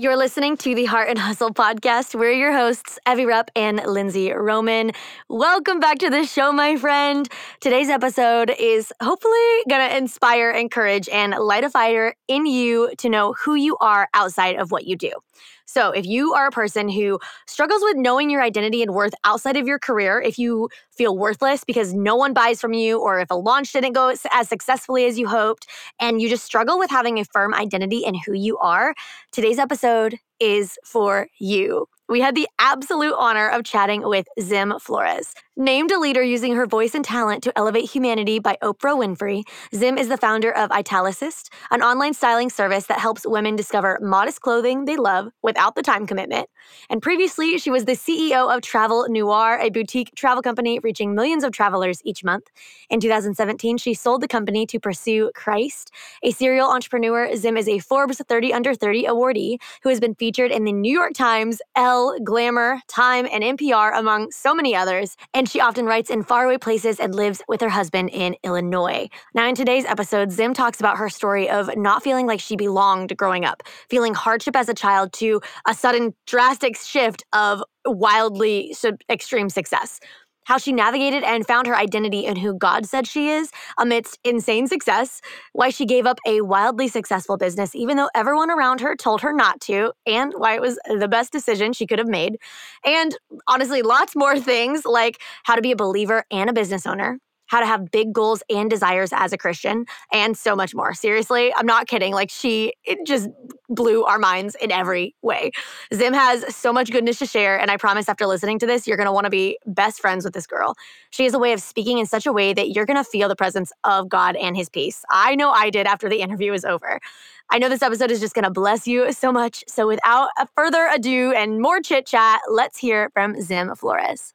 You're listening to the Heart and Hustle podcast. We're your hosts, Evie Rupp and Lindsay Roman. Welcome back to the show, my friend. Today's episode is hopefully going to inspire, encourage, and light a fire in you to know who you are outside of what you do. So, if you are a person who struggles with knowing your identity and worth outside of your career, if you feel worthless because no one buys from you, or if a launch didn't go as successfully as you hoped, and you just struggle with having a firm identity in who you are, today's episode is for you. We had the absolute honor of chatting with Zim Flores. Named a leader using her voice and talent to elevate humanity by Oprah Winfrey, Zim is the founder of Italicist, an online styling service that helps women discover modest clothing they love without the time commitment. And previously, she was the CEO of Travel Noire, a boutique travel company reaching millions of travelers each month. In 2017, she sold the company to pursue Christ. A serial entrepreneur, Zim is a Forbes 30 Under 30 awardee who has been featured in the New York Times, Elle, Glamour, Time, and NPR, among so many others. And she often writes in faraway places and lives with her husband in Illinois. Now, in today's episode, Zim talks about her story of not feeling like she belonged growing up, feeling hardship as a child to a sudden drastic shift of wildly extreme success how she navigated and found her identity in who God said she is amidst insane success, why she gave up a wildly successful business, even though everyone around her told her not to, and why it was the best decision she could have made. And honestly, lots more things like how to be a believer and a business owner, how to have big goals and desires as a Christian, and so much more. Seriously, I'm not kidding. Like, she it just blew our minds in every way. Zim has so much goodness to share, and I promise after listening to this, you're gonna wanna be best friends with this girl. She has a way of speaking in such a way that you're gonna feel the presence of God and His peace. I know I did after the interview was over. I know this episode is just gonna bless you so much. So, without further ado and more chit chat, let's hear from Zim Flores.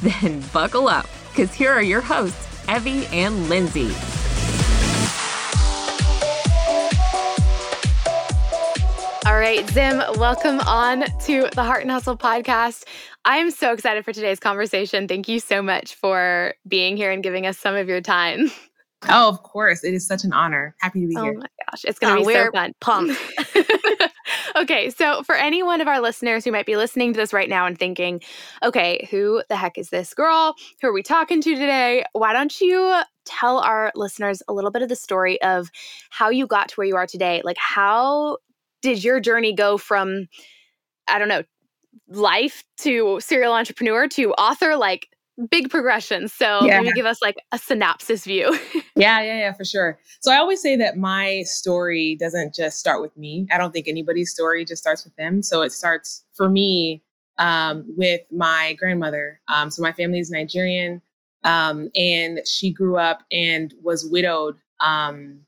Then buckle up, because here are your hosts, Evie and Lindsay. All right, Zim, welcome on to the Heart and Hustle podcast. I am so excited for today's conversation. Thank you so much for being here and giving us some of your time. Oh, of course. It is such an honor. Happy to be oh here. Oh my gosh. It's going to oh, be so fun. Pumped. okay. So, for any one of our listeners who might be listening to this right now and thinking, okay, who the heck is this girl? Who are we talking to today? Why don't you tell our listeners a little bit of the story of how you got to where you are today? Like, how did your journey go from, I don't know, life to serial entrepreneur to author? Like, big progression. So yeah. maybe give us like a synopsis view. yeah, yeah, yeah, for sure. So I always say that my story doesn't just start with me. I don't think anybody's story just starts with them. So it starts for me um, with my grandmother. Um, so my family is Nigerian, um, and she grew up and was widowed um,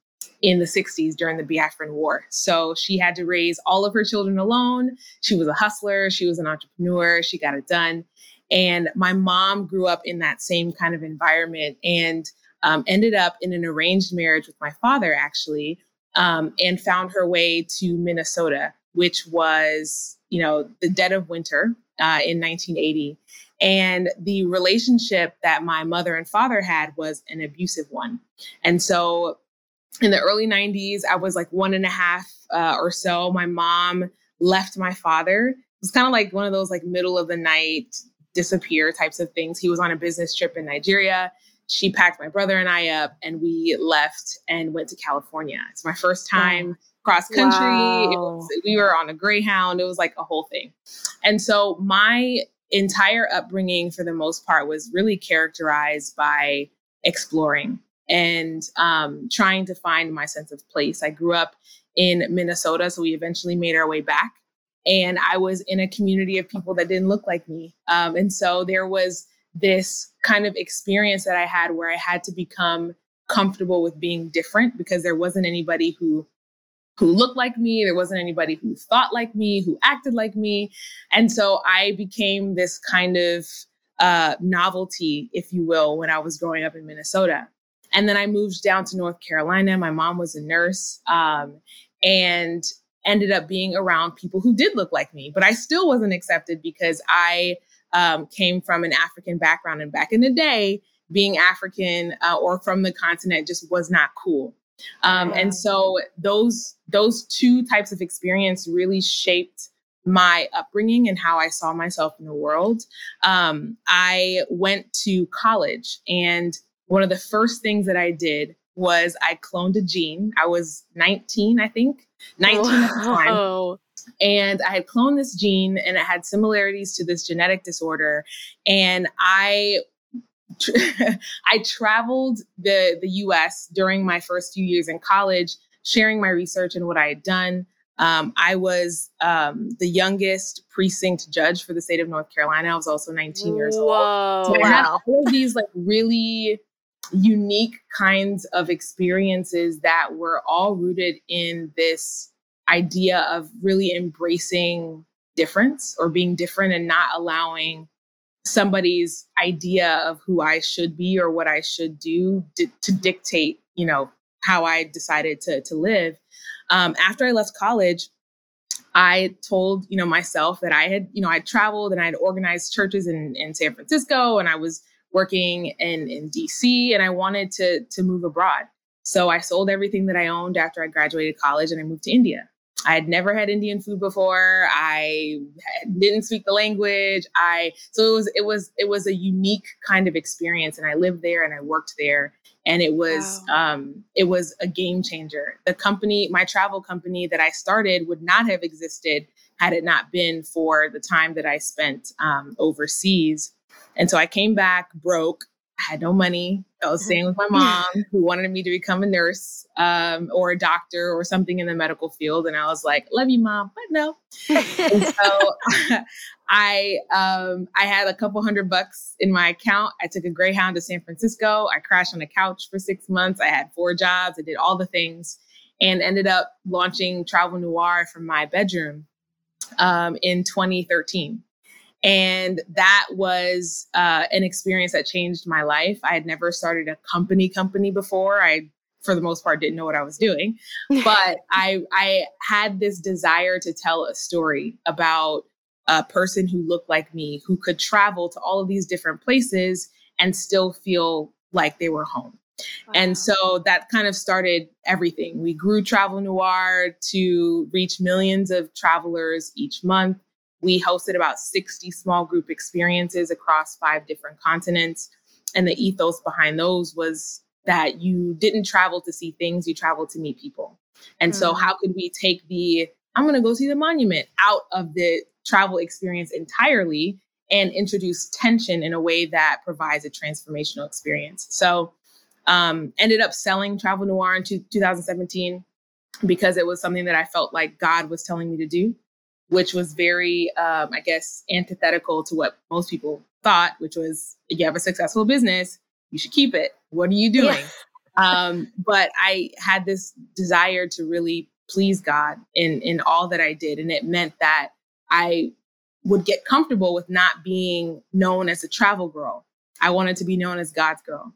in the 60s during the Biafran War. So she had to raise all of her children alone. She was a hustler, she was an entrepreneur, she got it done. And my mom grew up in that same kind of environment and um, ended up in an arranged marriage with my father, actually, um, and found her way to Minnesota, which was, you know, the dead of winter uh, in 1980. And the relationship that my mother and father had was an abusive one. And so in the early 90s, I was like one and a half uh, or so. My mom left my father. It was kind of like one of those like middle of the night disappear types of things. He was on a business trip in Nigeria. She packed my brother and I up, and we left and went to California. It's my first time wow. cross country. Wow. Was, we were on a Greyhound. It was like a whole thing. And so my entire upbringing, for the most part, was really characterized by exploring and um, trying to find my sense of place. I grew up in Minnesota, so we eventually made our way back and I was in a community of people that didn't look like me. Um, and so there was this kind of experience that I had where I had to become comfortable with being different because there wasn't anybody who who looked like me. There wasn't anybody who thought like me, who acted like me. And so I became this kind of uh, novelty, if you will, when I was growing up in Minnesota. And then I moved down to North Carolina. My mom was a nurse um, and ended up being around people who did look like me, but I still wasn't accepted because I um, came from an African background. And back in the day, being African uh, or from the continent just was not cool. Um, and so those those two types of experience really shaped my upbringing and how I saw myself in the world. Um, I went to college, and one of the first things that I did was I cloned a gene. I was 19, I think, 19 at the time. And I had cloned this gene and it had similarities to this genetic disorder. And I I traveled the the US during my first few years in college, sharing my research and what I had done. Um, I was um, the youngest precinct judge for the state of North Carolina. I was also 19 years Whoa, old. So I had all these like really unique kinds of experiences that were all rooted in this idea of really embracing difference or being different and not allowing somebody's idea of who I should be or what I should do to, to dictate, you know, how I decided to to live. Um, after I left college, I told you know myself that I had you know I traveled and I had organized churches in in San Francisco and I was working in in DC and I wanted to to move abroad. So I sold everything that I owned after I graduated college and I moved to India. I had never had Indian food before. I didn't speak the language. I so it was it was it was a unique kind of experience, and I lived there and I worked there, and it was wow. um, it was a game changer. The company, my travel company that I started, would not have existed had it not been for the time that I spent um, overseas. And so I came back broke I had no money. I was staying with my mom who wanted me to become a nurse um, or a doctor or something in the medical field. And I was like, love you, mom, but no. and so I um, I had a couple hundred bucks in my account. I took a Greyhound to San Francisco. I crashed on a couch for six months. I had four jobs. I did all the things and ended up launching Travel Noire from my bedroom um, in 2013. And that was uh, an experience that changed my life. I had never started a company company before. I, for the most part, didn't know what I was doing, but I I had this desire to tell a story about a person who looked like me, who could travel to all of these different places and still feel like they were home. Wow. And so that kind of started everything. We grew Travel Noire to reach millions of travelers each month. We hosted about 60 small group experiences across five different continents. And the ethos behind those was that you didn't travel to see things, you traveled to meet people. And mm-hmm. so, how could we take the I'm going to go see the monument out of the travel experience entirely and introduce tension in a way that provides a transformational experience? So, um, ended up selling Travel Noire in 2017 because it was something that I felt like God was telling me to do which was very, um, I guess, antithetical to what most people thought, which was if you have a successful business, you should keep it. What are you doing? Yeah. um, but I had this desire to really please God in in all that I did, and it meant that I would get comfortable with not being known as a travel girl. I wanted to be known as God's girl.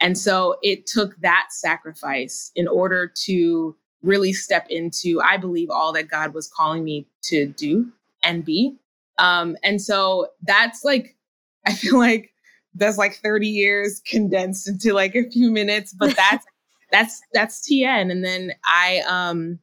And so it took that sacrifice in order to really step into, I believe, all that God was calling me to do and be. Um, and so that's like, I feel like that's like 30 years condensed into like a few minutes, but that's that's that's TN. And then I um,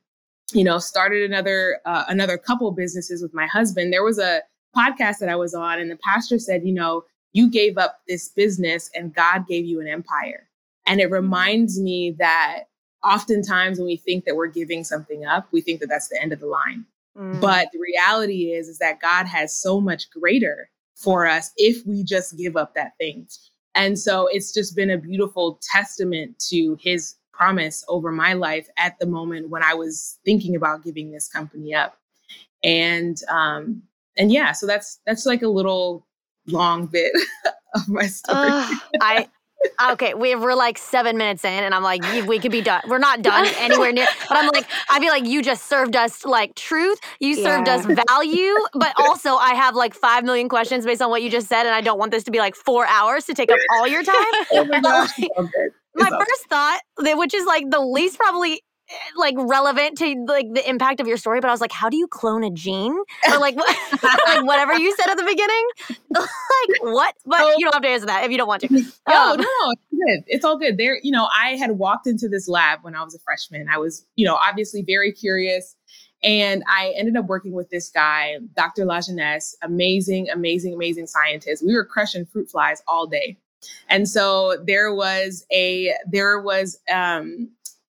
you know, started another uh, another couple businesses with my husband. There was a podcast that I was on, and the pastor said, you know, you gave up this business and God gave you an empire. And it reminds me that oftentimes when we think that we're giving something up, we think that that's the end of the line. Mm. But the reality is, is that God has so much greater for us if we just give up that thing. And so it's just been a beautiful testament to his promise over my life at the moment when I was thinking about giving this company up. And um and yeah, so that's that's like a little long bit of my story. Uh, I okay, we, we're like seven minutes in, and I'm like, we could be done. We're not done anywhere near. But I'm like, I feel like you just served us like truth. You served yeah. us value, but also I have like five million questions based on what you just said, and I don't want this to be like four hours to take up all your time. oh my gosh. Like, my first thought, which is like the least probably like relevant to like the impact of your story, but I was like, how do you clone a gene? Or like, like whatever you said at the beginning. like what? But oh. you don't have to answer that if you don't want to. No, um, no, it's good. It's all good. There, you know, I had walked into this lab when I was a freshman. I was, you know, obviously very curious. And I ended up working with this guy, Dr. Lajeunesse, amazing, amazing, amazing scientist. We were crushing fruit flies all day. And so there was a there was um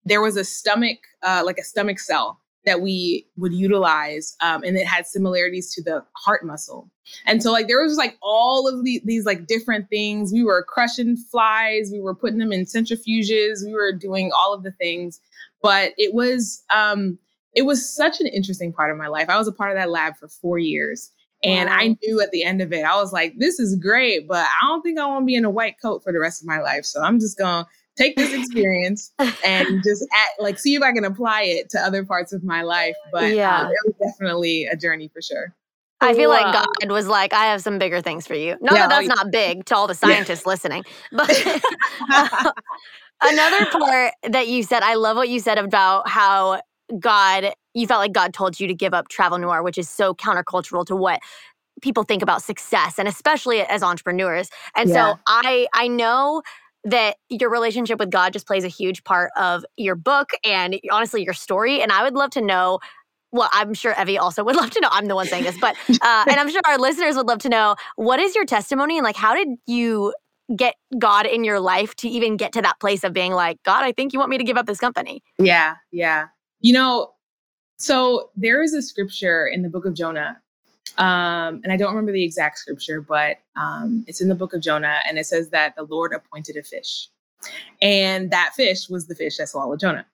there was a stomach, uh, like a stomach cell that we would utilize, um, and it had similarities to the heart muscle. And so, like, there was like all of the, these like different things. We were crushing flies, we were putting them in centrifuges, we were doing all of the things. But it was, um, it was such an interesting part of my life. I was a part of that lab for four years. And wow. I knew at the end of it, I was like, this is great, but I don't think I want to be in a white coat for the rest of my life. So I'm just going to take this experience and just act, like see if I can apply it to other parts of my life. But yeah, um, it was definitely a journey for sure. I feel wow. like God was like, I have some bigger things for you. No, yeah, that that's not big to all the scientists yeah. listening, but another part that you said, I love what you said about how God, you felt like God told you to give up travel noire, which is so countercultural to what people think about success and especially as entrepreneurs. And yeah. so I I know that your relationship with God just plays a huge part of your book and honestly your story. And I would love to know. Well, I'm sure Evie also would love to know. I'm the one saying this, but uh, and I'm sure our listeners would love to know what is your testimony and like how did you get God in your life to even get to that place of being like, God, I think you want me to give up this company. Yeah, yeah. You know, so there is a scripture in the book of Jonah um, and I don't remember the exact scripture, but um, it's in the book of Jonah, and it says that the Lord appointed a fish, and that fish was the fish that swallowed Jonah.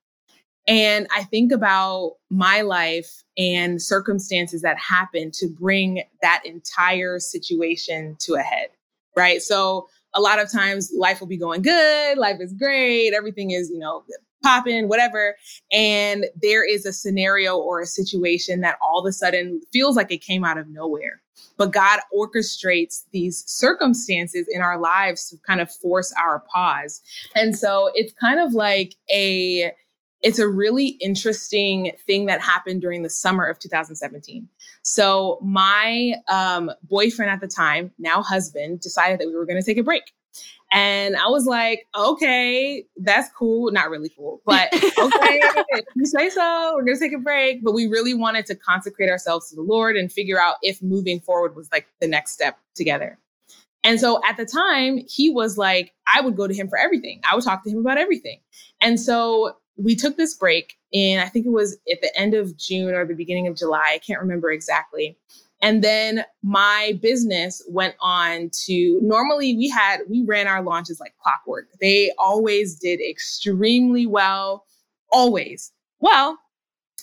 And I think about my life and circumstances that happened to bring that entire situation to a head, right? So a lot of times life will be going good, life is great, everything is, you know, popping, whatever. And there is a scenario or a situation that all of a sudden feels like it came out of nowhere. But God orchestrates these circumstances in our lives to kind of force our pause. And so it's kind of like a it's a really interesting thing that happened during the summer of 2017. So my um, boyfriend at the time, now husband, decided that we were going to take a break. And I was like, okay, that's cool. Not really cool, but okay, you say so. We're going to take a break. But we really wanted to consecrate ourselves to the Lord and figure out if moving forward was like the next step together. And so at the time, he was like, I would go to him for everything. I would talk to him about everything. And so we took this break, and I think it was at the end of June or the beginning of July. I can't remember exactly. And then my business went on to normally we had, we ran our launches like clockwork. They always did extremely well, always. Well,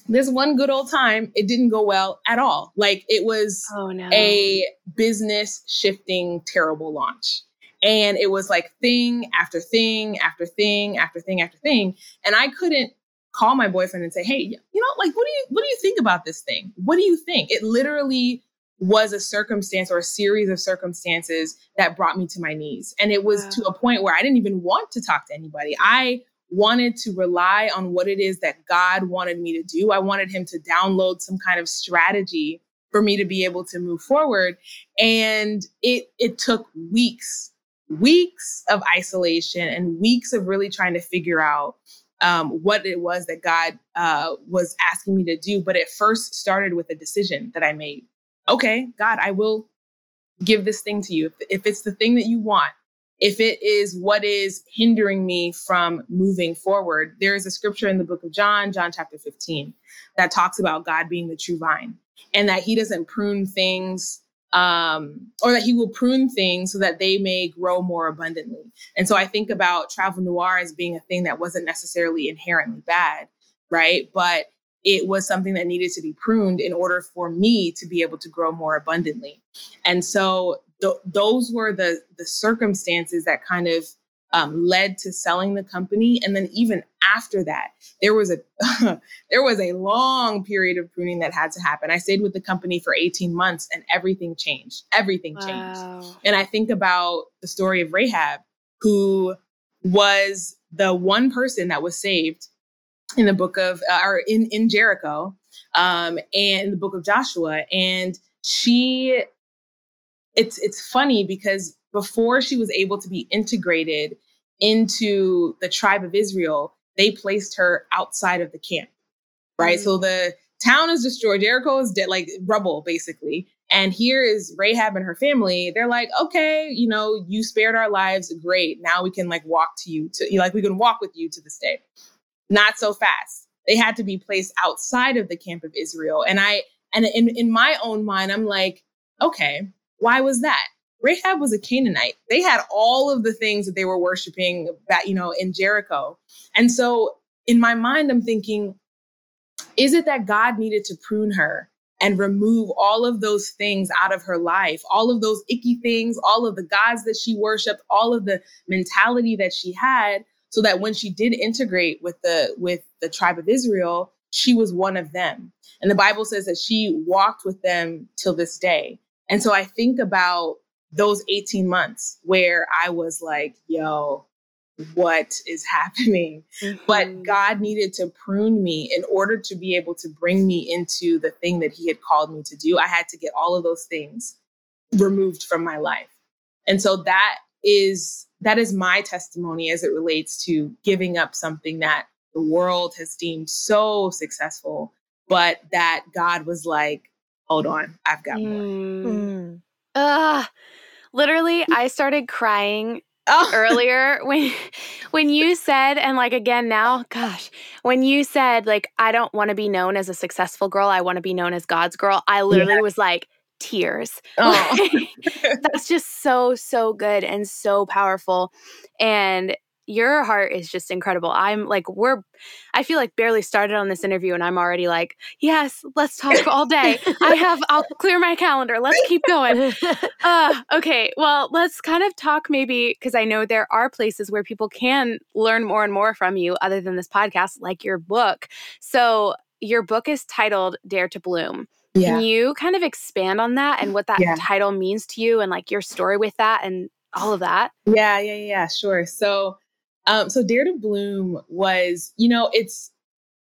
this one good old time, it didn't go well at all. Like it was oh, no. a business shifting, terrible launch. And it was like thing after thing after thing after thing after thing. And I couldn't call my boyfriend and say, hey, you know, like, what do you what do you think about this thing? What do you think? It literally was a circumstance or a series of circumstances that brought me to my knees. And it was wow. to a point where I didn't even want to talk to anybody. I wanted to rely on what it is that God wanted me to do. I wanted Him to download some kind of strategy for me to be able to move forward. And it it took weeks, weeks of isolation and weeks of really trying to figure out um, what it was that God uh, was asking me to do. But it first started with a decision that I made okay, God, I will give this thing to you. If, it's the thing that you want, if it is what is hindering me from moving forward, there is a scripture in the book of John, John chapter 15, that talks about God being the true vine and that he doesn't prune things um, or that he will prune things so that they may grow more abundantly. And so I think about travel noire as being a thing that wasn't necessarily inherently bad, right? But it was something that needed to be pruned in order for me to be able to grow more abundantly. And so th- those were the the circumstances that kind of um, led to selling the company. And then even after that, there was a there was a long period of pruning that had to happen. I stayed with the company for 18 months and everything changed. Everything wow. changed. And I think about the story of Rahab, who was the one person that was saved in the book of uh, or in in Jericho um, and the book of Joshua, and she. It's it's funny because before she was able to be integrated into the tribe of Israel, they placed her outside of the camp, right? Mm-hmm. So the town is destroyed. Jericho is dead, like rubble, basically. And here is Rahab and her family. They're like, okay, you know, you spared our lives. Great. Now we can like walk to you to like we can walk with you to this day. Not so fast. They had to be placed outside of the camp of Israel. And I and in, in my own mind, I'm like, okay, why was that? Rahab was a Canaanite. They had all of the things that they were worshiping that, you know, in Jericho. And so in my mind, I'm thinking, is it that God needed to prune her and remove all of those things out of her life, all of those icky things, all of the gods that she worshiped, all of the mentality that she had, so that when she did integrate with the with the tribe of Israel, she was one of them. And the Bible says that she walked with them till this day. And so I think about those 18 months where I was like, yo, what is happening? Mm-hmm. But God needed to prune me in order to be able to bring me into the thing that He had called me to do. I had to get all of those things removed from my life. And so that is that is my testimony as it relates to giving up something that the world has deemed so successful, but that God was like, hold on, I've got more. Mm. Literally, I started crying oh. earlier when when you said and like again now gosh when you said like i don't want to be known as a successful girl i want to be known as god's girl i literally yeah. was like tears oh. that's just so so good and so powerful and your heart is just incredible. I'm like, we're, I feel like barely started on this interview and I'm already like, yes, let's talk all day. I have, I'll clear my calendar. Let's keep going. Uh, okay. Well, let's kind of talk maybe, because I know there are places where people can learn more and more from you other than this podcast, like your book. So your book is titled Dare to Bloom. Yeah. Can you kind of expand on that and what that yeah. title means to you and like your story with that and all of that? Yeah, yeah, yeah, sure. So um, so Dare to Bloom was, you know, it's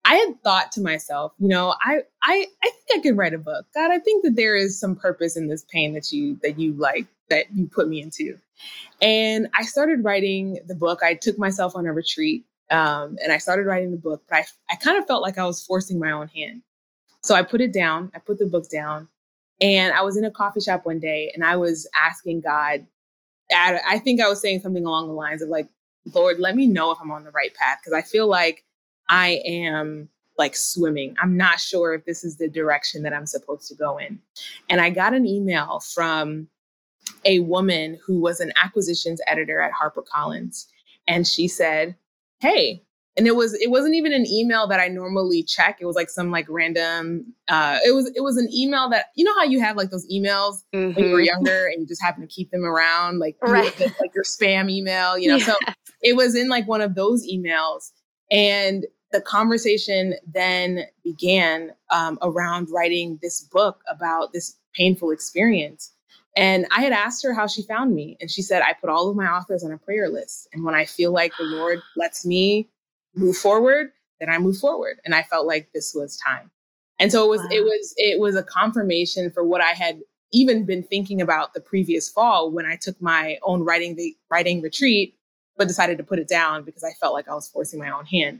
I had thought to myself, you know, I I I think I could write a book. God, I think that there is some purpose in this pain that you that you like that you put me into. And I started writing the book. I took myself on a retreat um, and I started writing the book, but I I kind of felt like I was forcing my own hand. So I put it down. I put the book down, and I was in a coffee shop one day, and I was asking God. I think I was saying something along the lines of like, Lord, let me know if I'm on the right path because I feel like I am like swimming. I'm not sure if this is the direction that I'm supposed to go in. And I got an email from a woman who was an acquisitions editor at HarperCollins. And she said, Hey, and it was it wasn't even an email that I normally check. It was like some like random. Uh, it was it was an email that you know how you have like those emails mm-hmm. when you were mm-hmm. younger and you just happen to keep them around, like right. like your spam email, you know. Yeah. So it was in like one of those emails, and the conversation then began um, around writing this book about this painful experience. And I had asked her how she found me, and she said, "I put all of my authors on a prayer list, and when I feel like the Lord lets me." Move forward, then I move forward. And I felt like this was time. And so it was wow. it was it was a confirmation for what I had even been thinking about the previous fall when I took my own writing the writing retreat, but decided to put it down because I felt like I was forcing my own hand.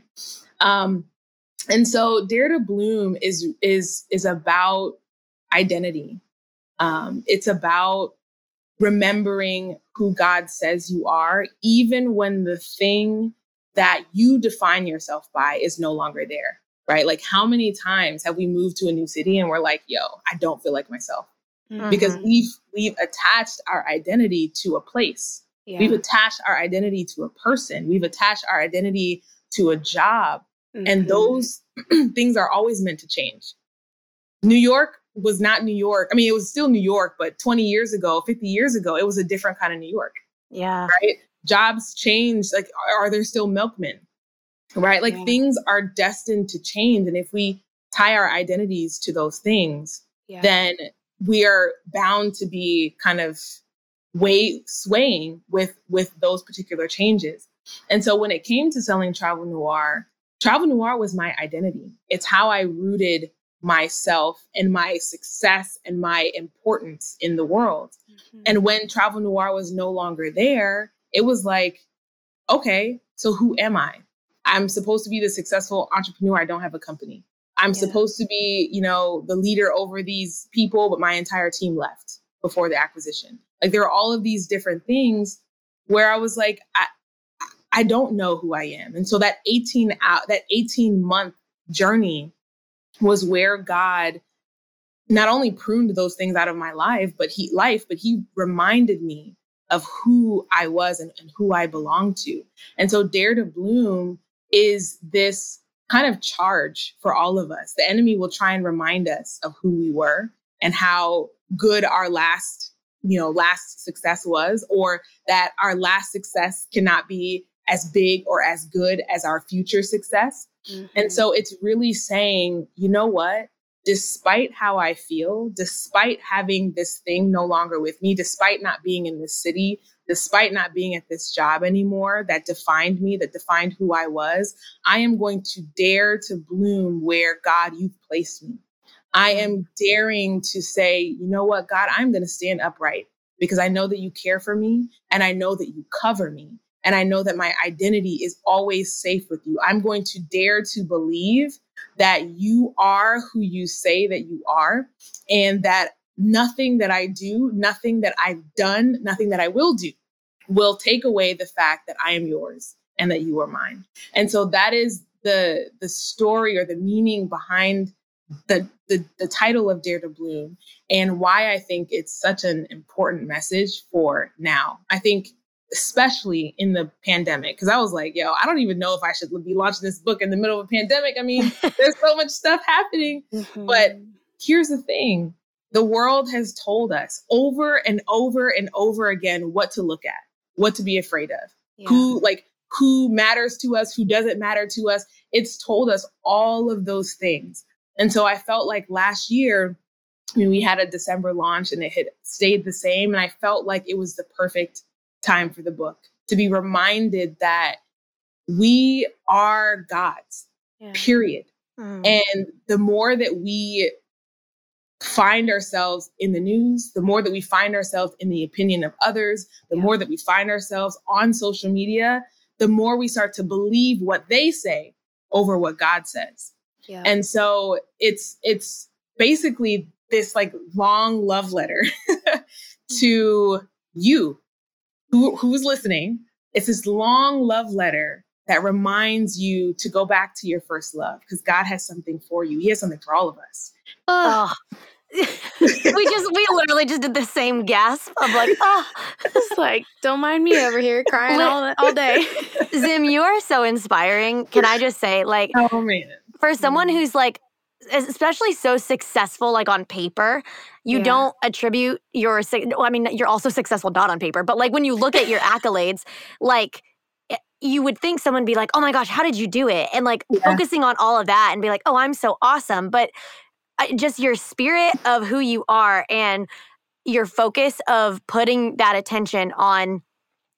Um, and so Dare to Bloom is is is about identity. Um, it's about remembering who God says you are, even when the thing that you define yourself by is no longer there, right? Like, how many times have we moved to a new city and we're like, yo, I don't feel like myself? Mm-hmm. Because we've we've attached our identity to a place. Yeah. We've attached our identity to a person. We've attached our identity to a job. Mm-hmm. And those things are always meant to change. New York was not New York. I mean, it was still New York, but 20 years ago, 50 years ago, it was a different kind of New York. Yeah. Right jobs change. Like, are, are there still milkmen? Right? Like yeah. things are destined to change. And if we tie our identities to those things, yeah. then we are bound to be kind of way swaying with with those particular changes. And so when it came to selling travel noire, travel noire was my identity. It's how I rooted myself and my success and my importance in the world. Mm-hmm. And when travel noire was no longer there, it was like, okay, so who am I? I'm supposed to be the successful entrepreneur. I don't have a company. I'm yeah. supposed to be, you know, the leader over these people, but my entire team left before the acquisition. Like there are all of these different things where I was like, I, I don't know who I am. And so that 18 out, that 18 month journey was where God not only pruned those things out of my life, but he life, but he reminded me of who I was and, and who I belonged to. And so Dare to Bloom is this kind of charge for all of us. The enemy will try and remind us of who we were and how good our last, you know, last success was, or that our last success cannot be as big or as good as our future success. Mm-hmm. And so it's really saying, you know what? Despite how I feel, despite having this thing no longer with me, despite not being in this city, despite not being at this job anymore that defined me, that defined who I was, I am going to dare to bloom where God you've placed me. I am mm-hmm. daring to say, you know what, God, I'm going to stand upright because I know that you care for me and I know that you cover me and I know that my identity is always safe with you. I'm going to dare to believe that you are who you say that you are, and that nothing that I do, nothing that I've done, nothing that I will do will take away the fact that I am yours and that you are mine. And so that is the the story or the meaning behind the, the the title of Dare to Bloom and why I think it's such an important message for now. I think especially in the pandemic. Cause I was like, yo, I don't even know if I should be launching this book in the middle of a pandemic. I mean, there's so much stuff happening. Mm-hmm. But here's the thing the world has told us over and over and over again what to look at, what to be afraid of, yeah. who, like, who matters to us, who doesn't matter to us. It's told us all of those things. And so I felt like last year, I mean, we had a December launch and it had stayed the same. And I felt like it was the perfect time for the book to be reminded that we are God's, yeah. period. Mm. And the more that we find ourselves in the news, the more that we find ourselves in the opinion of others, the yeah. more that we find ourselves on social media, the more we start to believe what they say over what God says. Yeah. And so it's it's basically this like long love letter to you who, who's listening, it's this long love letter that reminds you to go back to your first love because God has something for you. He has something for all of us. Oh. we just we literally just did the same gasp of like oh it's like don't mind me over here crying all, all day zim you are so inspiring can i just say like oh man for someone mm-hmm. who's like especially so successful like on paper you yeah. don't attribute your i mean you're also successful not on paper but like when you look at your accolades like eh, you would think someone be like oh my gosh how did you do it and like yeah. focusing on all of that and be like oh i'm so awesome but just your spirit of who you are and your focus of putting that attention on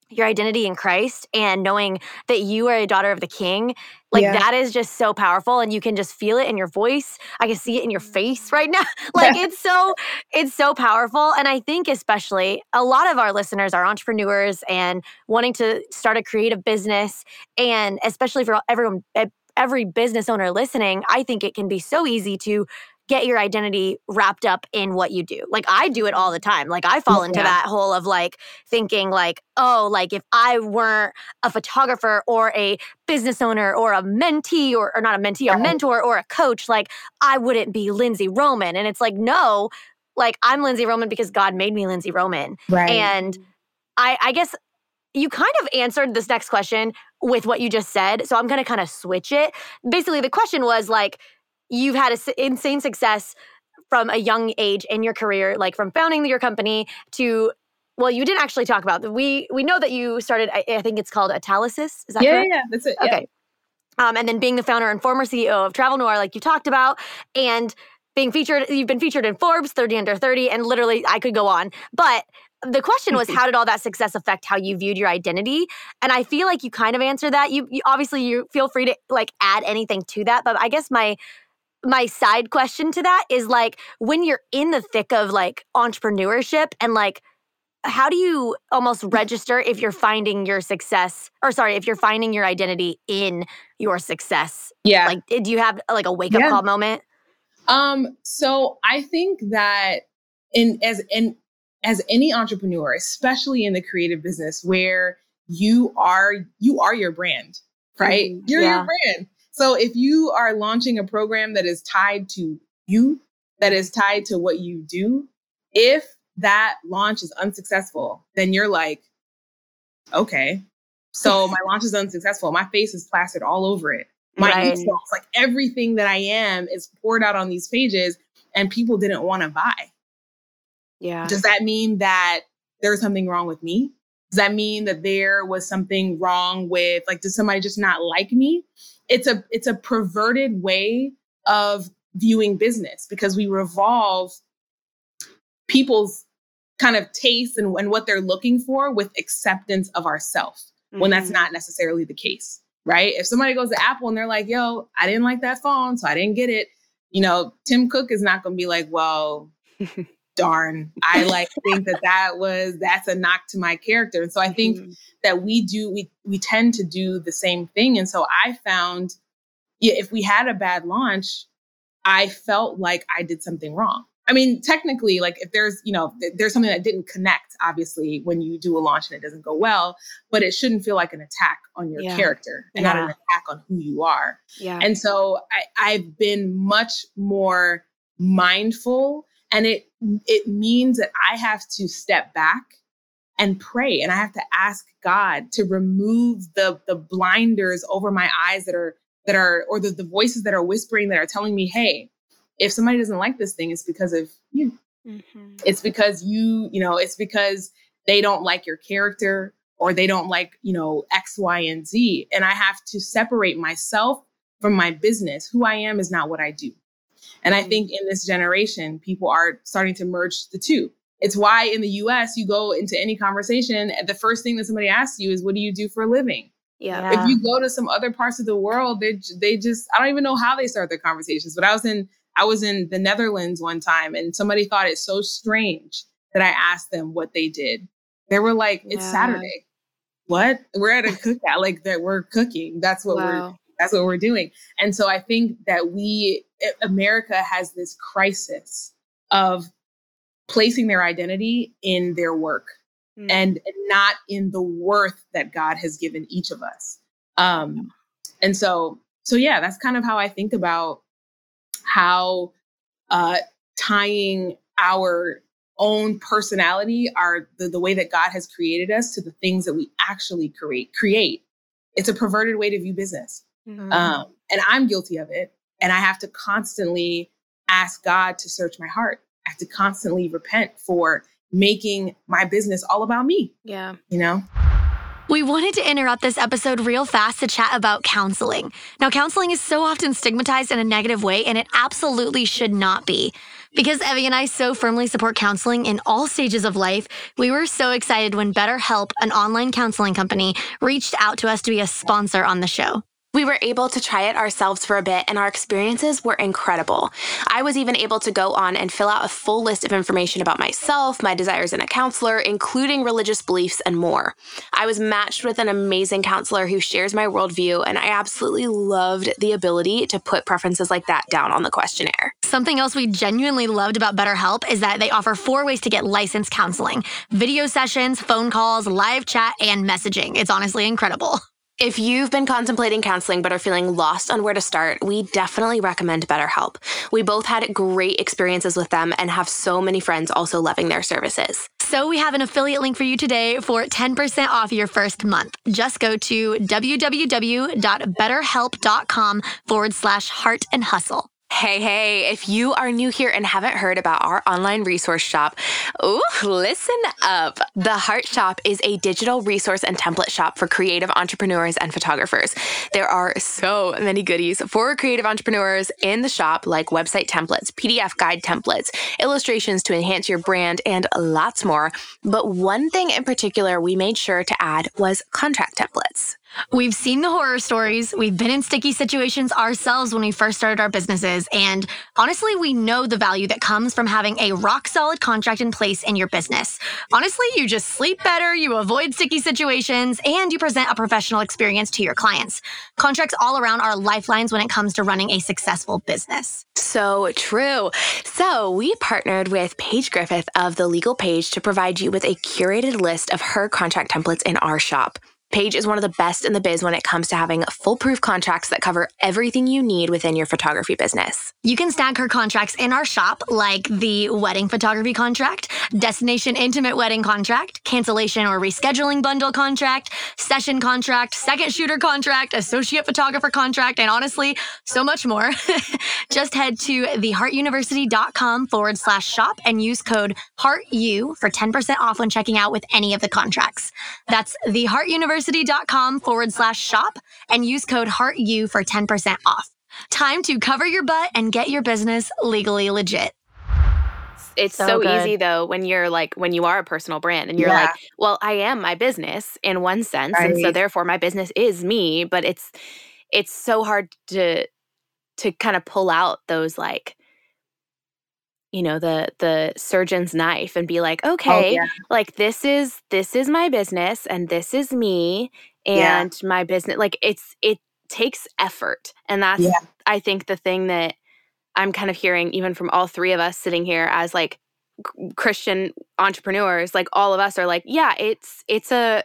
your identity in Christ and knowing that you are a daughter of the king, like yeah. that is just so powerful and you can just feel it in your voice. I can see it in your face right now. like it's so it's so powerful and I think especially a lot of our listeners are entrepreneurs and wanting to start a creative business and especially for everyone every business owner listening, I think it can be so easy to get your identity wrapped up in what you do. Like I do it all the time. Like I fall into yeah. that hole of like thinking like, oh, like if I weren't a photographer or a business owner or a mentee or, or not a mentee, right. a mentor or a coach, like I wouldn't be Lindsay Roman. And it's like, no, like I'm Lindsay Roman because God made me Lindsay Roman. Right. And I, I guess you kind of answered this next question with what you just said. So I'm going to kind of switch it. Basically, the question was like, you've had a, insane success from a young age in your career, like from founding your company to well, you didn't actually talk about we we know that you started. I, I think it's called Italicist. Is that yeah, correct? yeah, that's it. Okay. Um, and then being the founder and former CEO of Travel Noire, like you talked about, and being featured, you've been featured in Forbes 30 under 30, and literally I could go on. But the question was, how did all that success affect how you viewed your identity? And I feel like you kind of answered that. You, you obviously you feel free to like add anything to that, but I guess my my side question to that is like when you're in the thick of like entrepreneurship and like how do you almost register if you're finding your success or sorry if you're finding your identity in your success Yeah. like do you have like a wake up Yeah. call moment Um, so I think that in as in as any entrepreneur, especially in the creative business where you are you are your brand, right? Mhm. You're Yeah. your brand. So if you are launching a program that is tied to you, that is tied to what you do, if that launch is unsuccessful, then you're like, okay. So my launch is unsuccessful. My face is plastered all over it my Right. ethos, like everything that I am is poured out on these pages and people didn't want to buy. Yeah. Does that mean that there's something wrong with me? Does that mean that there was something wrong with like does somebody just not like me? It's a it's a perverted way of viewing business because we revolve people's kind of tastes and, and what they're looking for with acceptance of ourself when that's Mhm. not necessarily the case, right? If somebody goes to Apple and they're like, yo, I didn't like that phone, so I didn't get it, you know, Tim Cook is not going to be like, well, darn, I like think that that was, that's a knock to my character. And so I think Mhm. that we do, we, we tend to do the same thing. And so I found, yeah, if we had a bad launch, I felt like I did something wrong. I mean, technically, like if there's, you know, th- there's something that didn't connect, obviously, when you do a launch and it doesn't go well, but it shouldn't feel like an attack on your Yeah. character and not an attack on who you are. Yeah. And so I, I've been much more mindful, and it it means that I have to step back and pray, and I have to ask God to remove the the blinders over my eyes that are that are or the, the voices that are whispering that are telling me, hey, if somebody doesn't like this thing, it's because of you. Mhm. It's because you, you know, it's because they don't like your character or they don't like, you know, X, Y, and Z. And I have to separate myself from my business. Who I am is not what I do. And I Mhm. think in this generation, people are starting to merge the two. It's why in the US, you go into any conversation, and the first thing that somebody asks you is, What do you do for a living? Yeah. Yeah. If you go to some other parts of the world, they they just I don't even know how they start their conversations. But I was in I was in the Netherlands one time, and somebody thought it so strange that I asked them what they did. They were like, "It's Yeah. Saturday. What? We're at a cookout. like that. We're cooking. That's what we're Wow. That's what we're doing." And so I think that we America has this crisis of placing their identity in their work Mm. and not in the worth that God has given each of us. Um, and so, so yeah, that's kind of how I think about how uh, tying our own personality, our the, the way that God has created us, to the things that we actually create. Create. It's a perverted way to view business, Mhm. um, and I'm guilty of it. And I have to constantly ask God to search my heart. I have to constantly repent for making my business all about me. yeah. You know. We wanted to interrupt this episode real fast to chat about counseling. Now, counseling is so often stigmatized in a negative way, and it absolutely should not be. Because Evie and I so firmly support counseling in all stages of life, we were so excited when BetterHelp, an online counseling company, reached out to us to be a sponsor on the show. We were able to try it ourselves for a bit, and our experiences were incredible. I was even able to go on and fill out a full list of information about myself, my desires in a counselor, including religious beliefs and more. I was matched with an amazing counselor who shares my worldview, and I absolutely loved the ability to put preferences like that down on the questionnaire. Something else we genuinely loved about BetterHelp is that they offer four ways to get licensed counseling video sessions, phone calls, live chat, and messaging. It's honestly incredible. If you've been contemplating counseling but are feeling lost on where to start, we definitely recommend BetterHelp. We both had great experiences with them and have so many friends also loving their services. So we have an affiliate link for you today for 10% off your first month. Just go to www.betterhelp.com forward slash heart and hustle. Hey, hey, if you are new here and haven't heard about our online resource shop, ooh, listen up. The Heart Shop is a digital resource and template shop for creative entrepreneurs and photographers. There are so many goodies for creative entrepreneurs in the shop, like website templates, PDF guide templates, illustrations to enhance your brand, and lots more. But one thing in particular we made sure to add was contract templates. We've seen the horror stories. We've been in sticky situations ourselves when we first started our businesses. And honestly, we know the value that comes from having a rock solid contract in place in your business. Honestly, you just sleep better, you avoid sticky situations, and you present a professional experience to your clients. Contracts all around are lifelines when it comes to running a successful business. So true. So we partnered with Paige Griffith of The Legal Paige to provide you with a curated list of her contract templates in our shop. Paige is one of the best in the biz when it comes to having foolproof contracts that cover everything you need within your photography business. You can snag her contracts in our shop, like the wedding photography contract, destination intimate wedding contract, cancellation or rescheduling bundle contract, session contract, second shooter contract, associate photographer contract, and honestly, so much more. Just head to theheartuniversity.com forward slash shop and use code HEARTU for 10% off when checking out with any of the contracts. That's theheartuniversity.com university.com forward slash shop and use code HEARTU for 10% off. Time to cover your butt and get your business legally legit. It's so, so easy though when you're like when you are a personal brand and you're yeah. like, well, I am my business in one sense, right. and so therefore my business is me. But it's it's so hard to to kind of pull out those like you know the the surgeon's knife and be like oh, okay oh, yeah. like this is this is my business and this is me and yeah. my business like it's it takes effort and that's yeah. i think the thing that i'm kind of hearing even from all three of us sitting here as like christian entrepreneurs like all of us are like yeah it's it's a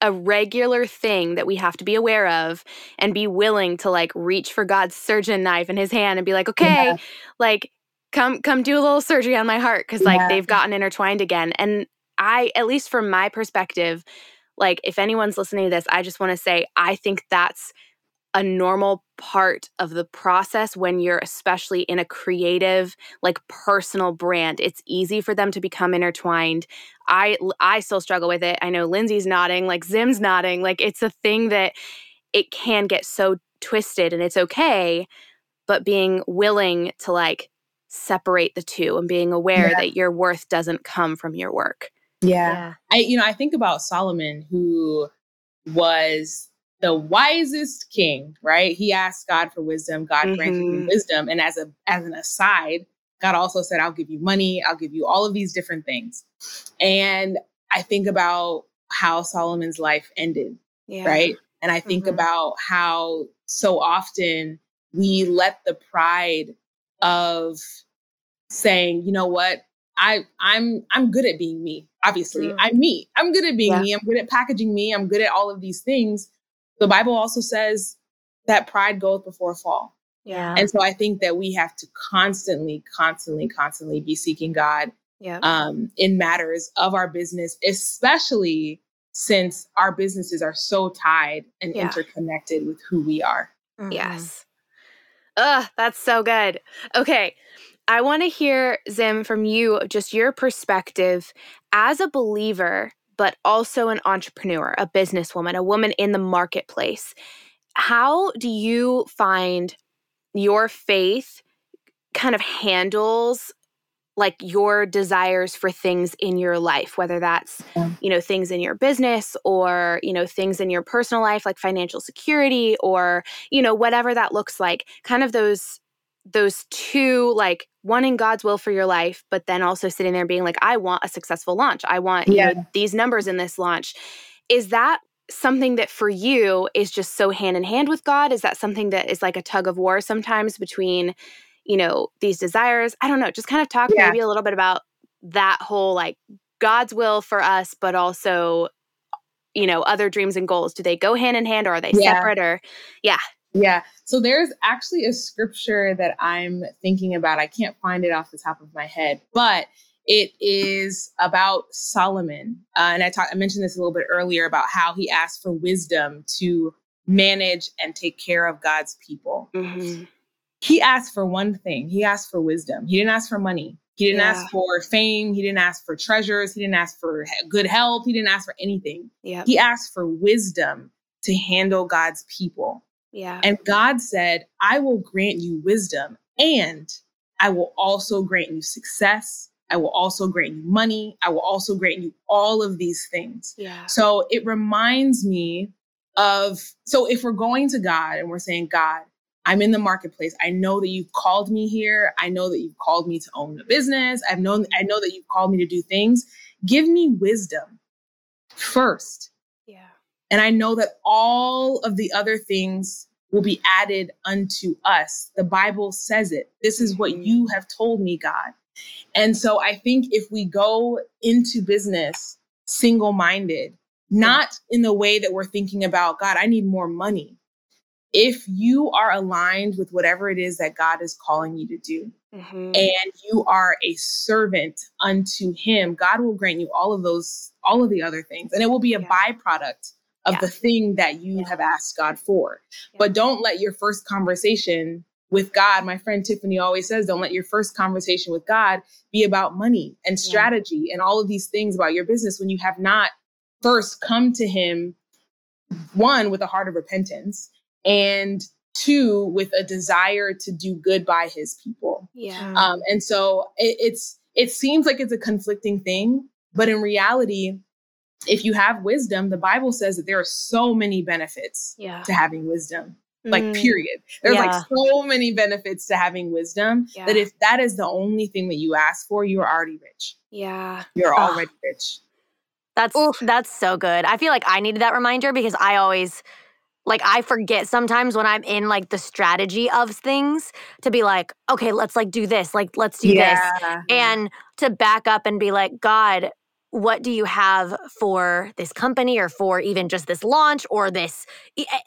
a regular thing that we have to be aware of and be willing to like reach for God's surgeon knife in his hand and be like, okay, like come come do a little surgery on my heart because like yeah. they've gotten intertwined again. And i at least from my perspective like if anyone's listening to this i just want to say i think that's a normal part of the process when you're especially in a creative like personal brand. It's easy for them to become intertwined. I i still struggle with it. I know lindsay's nodding like zim's nodding. Like it's a thing that it can get so twisted and it's okay but being willing to like separate the two and being aware yeah. that your worth doesn't come from your work. Yeah. yeah. I you know, I think about Solomon who was the wisest king, right? He asked God for wisdom, God mm-hmm. granted him wisdom and as a as an aside, God also said I'll give you money, I'll give you all of these different things. And I think about how Solomon's life ended, yeah. right? And I think mm-hmm. about how so often we let the pride of saying, you know what, I I'm I'm good at being me. Obviously, mm. I'm me. I'm good at being yeah. me. I'm good at packaging me. I'm good at all of these things. The Bible also says that pride goes before a fall. Yeah. And so I think that we have to constantly, constantly, constantly be seeking God yeah. um, in matters of our business, especially since our businesses are so tied and yeah. interconnected with who we are. Mm-hmm. Yes. Ugh, that's so good. Okay. I want to hear, Zim, from you, just your perspective as a believer, but also an entrepreneur, a businesswoman, a woman in the marketplace. How do you find your faith kind of handles like your desires for things in your life whether that's you know things in your business or you know things in your personal life like financial security or you know whatever that looks like kind of those those two like wanting God's will for your life but then also sitting there being like I want a successful launch. I want yeah. you know these numbers in this launch. Is that something that for you is just so hand in hand with God? Is that something that is like a tug of war sometimes between you know, these desires. I don't know, just kind of talk yeah. maybe a little bit about that whole like God's will for us, but also, you know, other dreams and goals. Do they go hand in hand or are they yeah. separate or, yeah. Yeah. So there's actually a scripture that I'm thinking about. I can't find it off the top of my head, but it is about Solomon. Uh, and I talked, I mentioned this a little bit earlier about how he asked for wisdom to manage and take care of God's people. Mm-hmm. He asked for one thing. He asked for wisdom. He didn't ask for money. He didn't yeah. ask for fame. He didn't ask for treasures. He didn't ask for good health. He didn't ask for anything. Yeah. He asked for wisdom to handle God's people. Yeah. And God said, I will grant you wisdom and I will also grant you success. I will also grant you money. I will also grant you all of these things. Yeah. So it reminds me of so if we're going to God and we're saying, God, I'm in the marketplace. I know that you've called me here. I know that you've called me to own a business. I've known I know that you've called me to do things. Give me wisdom first. Yeah. And I know that all of the other things will be added unto us. The Bible says it. This is what mm-hmm. you have told me, God. And so I think if we go into business single minded, not in the way that we're thinking about, God, I need more money if you are aligned with whatever it is that God is calling you to do, mm-hmm. and you are a servant unto Him, God will grant you all of those, all of the other things, and it will be a yeah. byproduct of yeah. the thing that you yeah. have asked God for. But don't let your first conversation with God, my friend Tiffany always says, don't let your first conversation with God be about money and strategy and all of these things about your business when you have not first come to Him, one, with a heart of repentance and two with a desire to do good by his people yeah um, and so it, it's it seems like it's a conflicting thing but in reality if you have wisdom the bible says that there are so many benefits yeah. to having wisdom like mm. period there's yeah. like so many benefits to having wisdom yeah. that if that is the only thing that you ask for you're already rich yeah you're already rich that's Oof. that's so good i feel like i needed that reminder because i always like I forget sometimes when I'm in like the strategy of things to be like, okay, let's like do this, like let's do yeah. this. And to back up and be like, God, what do you have for this company or for even just this launch or this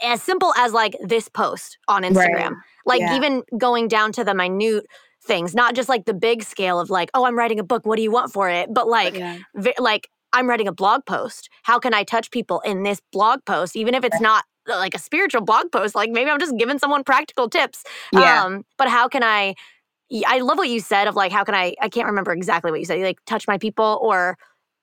as simple as like this post on Instagram. Right. Like yeah. even going down to the minute things, not just like the big scale of like, oh, I'm writing a book, what do you want for it? But like yeah. vi- like I'm writing a blog post. How can I touch people in this blog post even if it's not like a spiritual blog post. Like maybe I'm just giving someone practical tips. Yeah. Um, but how can I? I love what you said of like how can I? I can't remember exactly what you said. You like touch my people or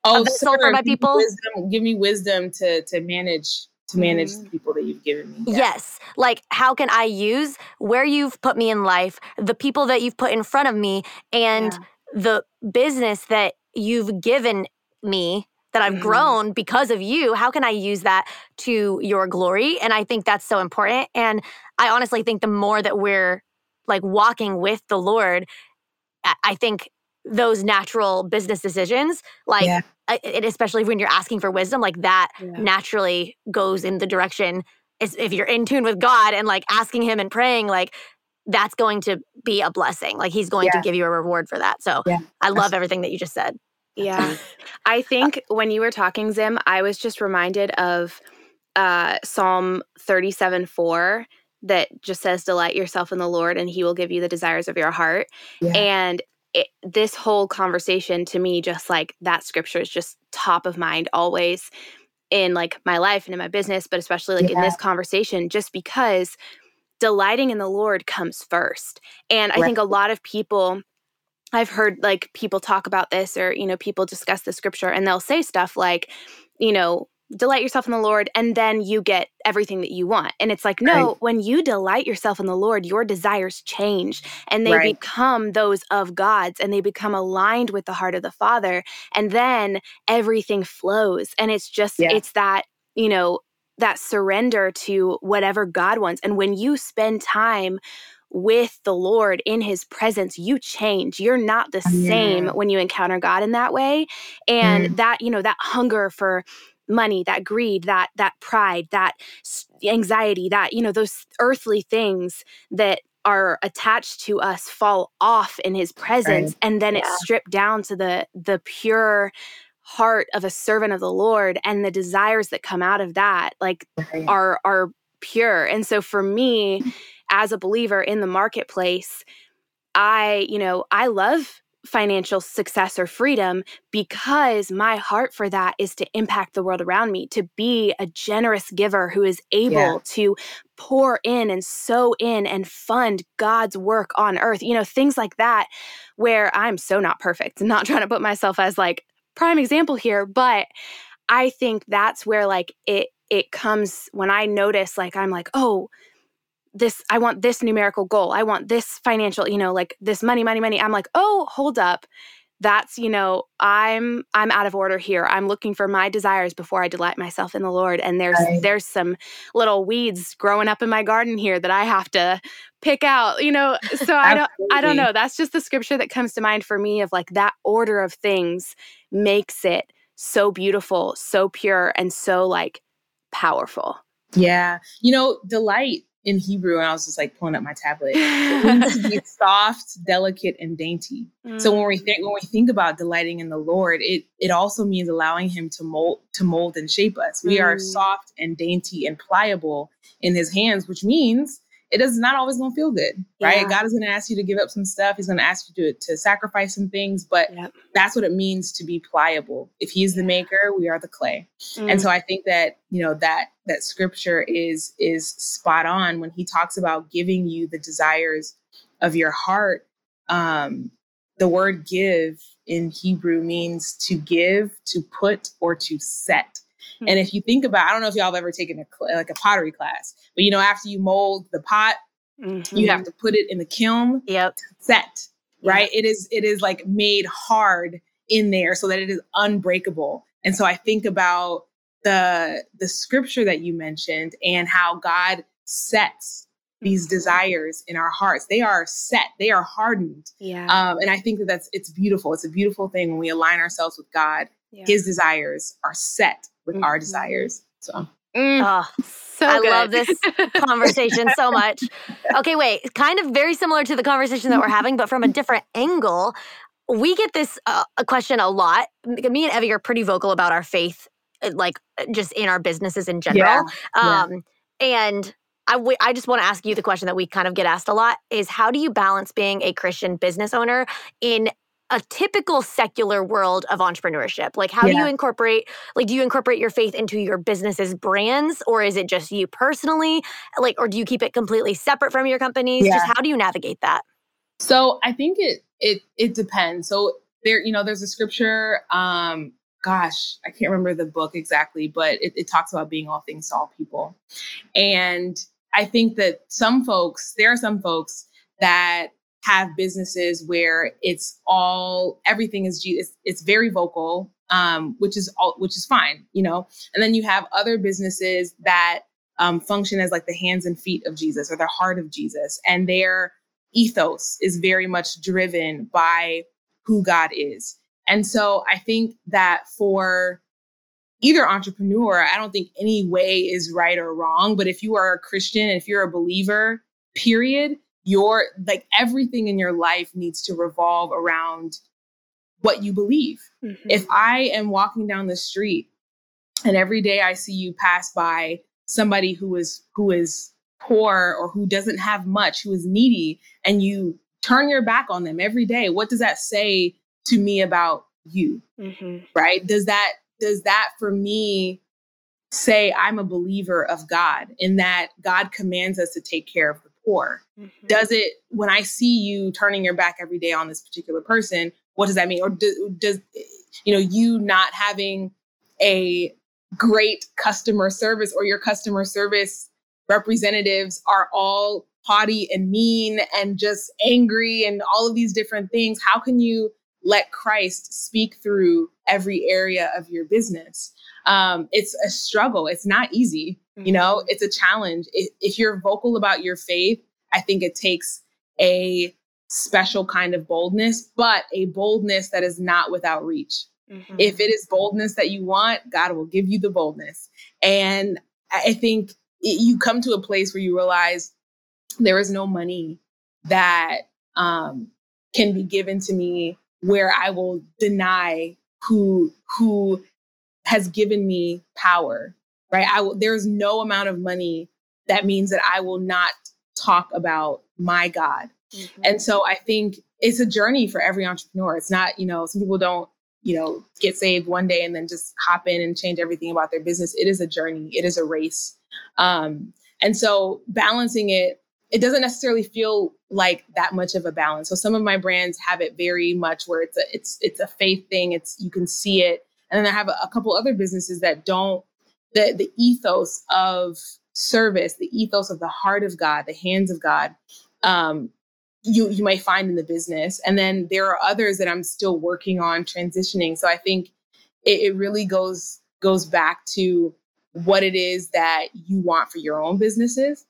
oh, sir, for my people. Wisdom, give me wisdom to to manage to manage mm. the people that you've given me. Yeah. Yes. Like, how can I use where you've put me in life, the people that you've put in front of me, and yeah. the business that you've given me that I've mm-hmm. grown because of you. How can I use that to your glory? And I think that's so important. And I honestly think the more that we're like walking with the Lord, I think those natural business decisions, like, yeah. especially when you're asking for wisdom, like that yeah. naturally goes in the direction. If you're in tune with God and like asking Him and praying, like that's going to be a blessing. Like He's going yeah. to give you a reward for that. So I love everything that you just said. Yeah. I think when you were talking, Zim, I was just reminded of uh, Psalm 37 4 that just says, Delight yourself in the Lord and he will give you the desires of your heart. Yeah. And it, this whole conversation to me, just like that scripture is just top of mind always in like my life and in my business, but especially like yeah. in this conversation, just because delighting in the Lord comes first. And I right. think a lot of people I've heard like people talk about this or, you know, people discuss the scripture and they'll say stuff like, you know, delight yourself in the Lord and then you get everything that you want. And it's like, no, right. when you delight yourself in the Lord, your desires change and they right. become those of God's and they become aligned with the heart of the Father. And then everything flows. And it's just, yeah. it's that, you know, that surrender to whatever God wants. And when you spend time with the Lord in his presence, you change. You're not the yeah. same when you encounter God in that way. And mm. that, you know, that hunger for money, that greed, that that pride, that anxiety, that, you know, those earthly things that are attached to us fall off in his presence right. and then yeah. it's stripped down to the the pure heart of a servant of the Lord and the desires that come out of that like right. are are pure. And so for me as a believer in the marketplace, I, you know, I love financial success or freedom because my heart for that is to impact the world around me, to be a generous giver who is able yeah. to pour in and sow in and fund God's work on earth. You know, things like that, where I'm so not perfect, not trying to put myself as like prime example here, but I think that's where like it it comes when I notice like I'm like, oh, this i want this numerical goal. I want this financial you know like this money money money. I'm like oh hold up. That's you know i'm i'm out of order here. I'm looking for my desires before i delight myself in the lord. And there's right. there's some little weeds growing up in my garden here that i have to pick out you know? So i don't i don't know. That's just the scripture that comes to mind for me of like that order of things makes it so beautiful so pure and so like powerful. Yeah. You know delight in Hebrew, and I was just like pulling up my tablet. It to be soft, delicate, and dainty. Mm. So when we think when we think about delighting in the Lord, it it also means allowing Him to mold to mold and shape us. We mm. are soft and dainty and pliable in His hands, which means it is not always going to feel good, right? Yeah. God is going to ask you to give up some stuff. He's going to ask you to, to sacrifice some things, but yep. that's what it means to be pliable. If He's the maker, we are the clay. Mm. And so I think that you know that that scripture is is spot on when He talks about giving you the desires of your heart. Um, the word "give" in Hebrew means to give, to put, or to set. Mm-hmm. And if you think about, I don't know if y'all have ever taken a like a pottery class, but you know, after you mold the pot, mm-hmm. you have to put it in the kiln. Yep. Set. Right. Yep. It is. It is like made hard in there so that it is unbreakable. And so I think about the the scripture that you mentioned and how God sets these mm-hmm. desires in our hearts they are set they are hardened yeah um, and i think that that's it's beautiful it's a beautiful thing when we align ourselves with god yeah. his desires are set with mm-hmm. our desires. So. Mm. Oh, so I good. love this conversation so much. Okay, wait, kind of very similar to the conversation that we're having, but from a different angle. We get this uh, question a lot. Me and Evie are pretty vocal about our faith, uh, like uh, just in our businesses in general. Yeah. Um, yeah. And I, w- I just want to ask you the question that we kind of get asked a lot is how do you balance being a Christian business owner in a typical secular world of entrepreneurship? Like, how yeah. do you incorporate, like, do you incorporate your faith into your business's brands or is it just you personally? Like, or do you keep it completely separate from your companies? Yeah. Just how do you navigate that? So I think it, it, it depends. So there, you know, there's a scripture, um, gosh, I can't remember the book exactly, but it, it talks about being all things to all people. And I think that some folks, there are some folks that have businesses where it's all everything is it's, it's very vocal um, which is all which is fine you know? And then you have other businesses that um, function as like the hands and feet of jesus or the heart of jesus and their ethos is very much driven by who god is. And so i think that for either entrepreneur i don't think any way is right or wrong but if you are a christian if you're a believer period your like everything in your life needs to revolve around what you believe. Mm-hmm. If I am walking down the street and every day I see you pass by somebody who is who is poor or who doesn't have much, who is needy, and you turn your back on them every day, what does that say to me about you? Mm-hmm. Right? Does that does that for me say I'm a believer of God in that God commands us to take care of the poor? Mm-hmm. Does it, when I see you turning your back every day on this particular person, what does that mean? Or do, does, you know, you not having a great customer service or your customer service representatives are all haughty and mean and just angry and all of these different things, how can you let Christ speak through every area of your business? Um, it's a struggle. It's not easy. Mm-hmm. You know, it's a challenge. If, if you're vocal about your faith, I think it takes a special kind of boldness, but a boldness that is not without reach. Mm-hmm. If it is boldness that you want, God will give you the boldness. And I think it, you come to a place where you realize there is no money that um, can be given to me where I will deny who who has given me power. Right? I will, there's no amount of money that means that I will not talk about my God. Mm-hmm. And so I think it's a journey for every entrepreneur. It's not, you know, some people don't, you know, get saved one day and then just hop in and change everything about their business. It is a journey, it is a race. Um, and so balancing it, it doesn't necessarily feel like that much of a balance. So some of my brands have it very much where it's a it's it's a faith thing. It's you can see it. And then I have a, a couple other businesses that don't the the ethos of service, the ethos of the heart of God, the hands of God, um, you you might find in the business. And then there are others that I'm still working on transitioning. So I think it, it really goes goes back to what it is that you want for your own businesses.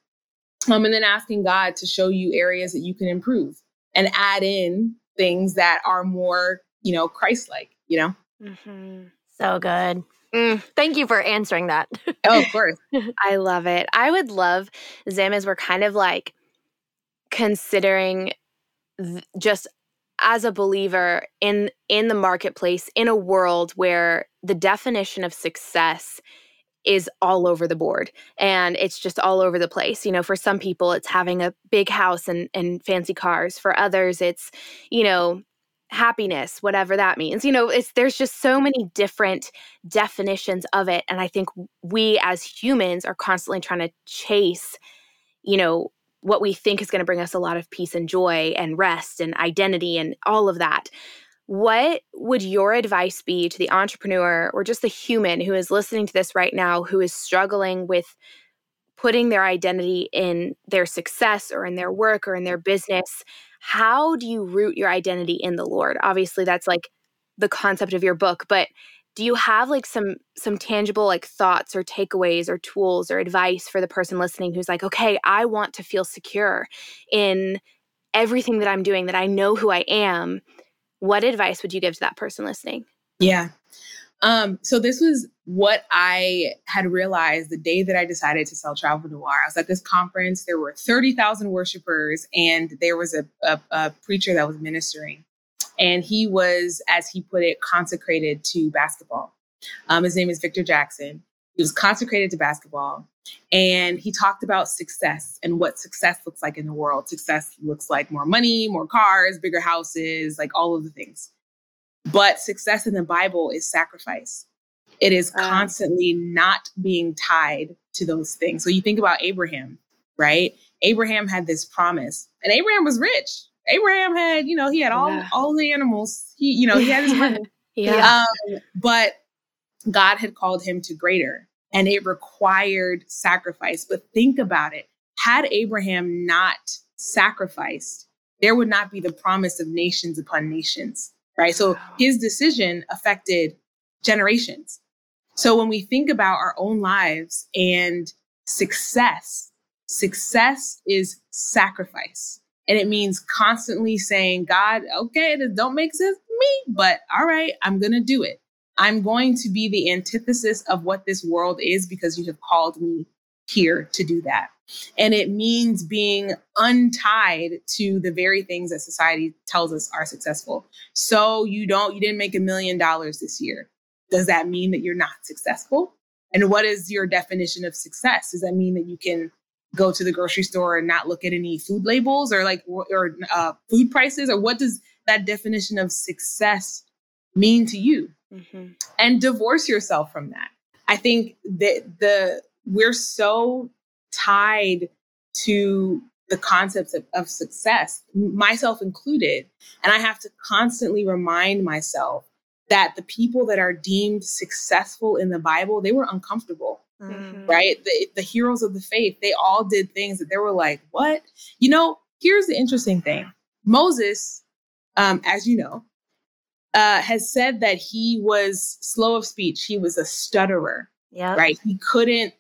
Um, and then asking God to show you areas that you can improve and add in things that are more, you know, Christ-like, you know? Mm-hmm. So good. Mm, thank you for answering that. oh, of course. I love it. I would love, Zim, as we're kind of like considering th- just as a believer in in the marketplace in a world where the definition of success is all over the board and it's just all over the place. You know, for some people it's having a big house and and fancy cars. For others it's, you know, happiness, whatever that means. You know, it's there's just so many different definitions of it and I think we as humans are constantly trying to chase, you know, what we think is going to bring us a lot of peace and joy and rest and identity and all of that. What would your advice be to the entrepreneur or just the human who is listening to this right now who is struggling with putting their identity in their success or in their work or in their business? How do you root your identity in the Lord? Obviously, that's like the concept of your book, but do you have like some some tangible like thoughts or takeaways or tools or advice for the person listening who's like okay i want to feel secure in everything that i'm doing that i know who i am what advice would you give to that person listening? Yeah. Um, so this was what I had realized the day that I decided to sell Travel Noire. I was at this conference. There were 30,000 worshipers, and there was a, a, a preacher that was ministering. And he was, as he put it, consecrated to basketball. Um, his name is Victor Jackson. He was consecrated to basketball. And he talked about success and what success looks like in the world. Success looks like more money, more cars, bigger houses, like all of the things. But success in the Bible is sacrifice. It is constantly not being tied to those things. So you think about Abraham, right? Abraham had this promise, and Abraham was rich. Abraham had, you know, he had all yeah. all the animals. He, you know, he had his money. yeah. Um, but God had called him to greater and it required sacrifice. But think about it had Abraham not sacrificed, there would not be the promise of nations upon nations, right? So his decision affected generations. So when we think about our own lives and success, success is sacrifice. And it means constantly saying, God, okay, this don't make sense to me, but all right, I'm going to do it. I'm going to be the antithesis of what this world is because you have called me here to do that. And it means being untied to the very things that society tells us are successful. So you don't, you didn't make a million dollars this year. Does that mean that you're not successful? And what is your definition of success? Does that mean that you can go to the grocery store and not look at any food labels or like, or uh, food prices? Or what does that definition of success mean to you? mm-hmm. and divorce yourself from that. I think that the we're so tied to the concepts of, of success, myself included, and I have to constantly remind myself that the people that are deemed successful in the Bible, they were uncomfortable. Mm-hmm. Right? The, the heroes of the faith, they all did things that they were like, what? You know, here's the interesting thing Moses, um, as you know, uh, has said that he was slow of speech. He was a stutterer. Yeah. Right. He couldn't,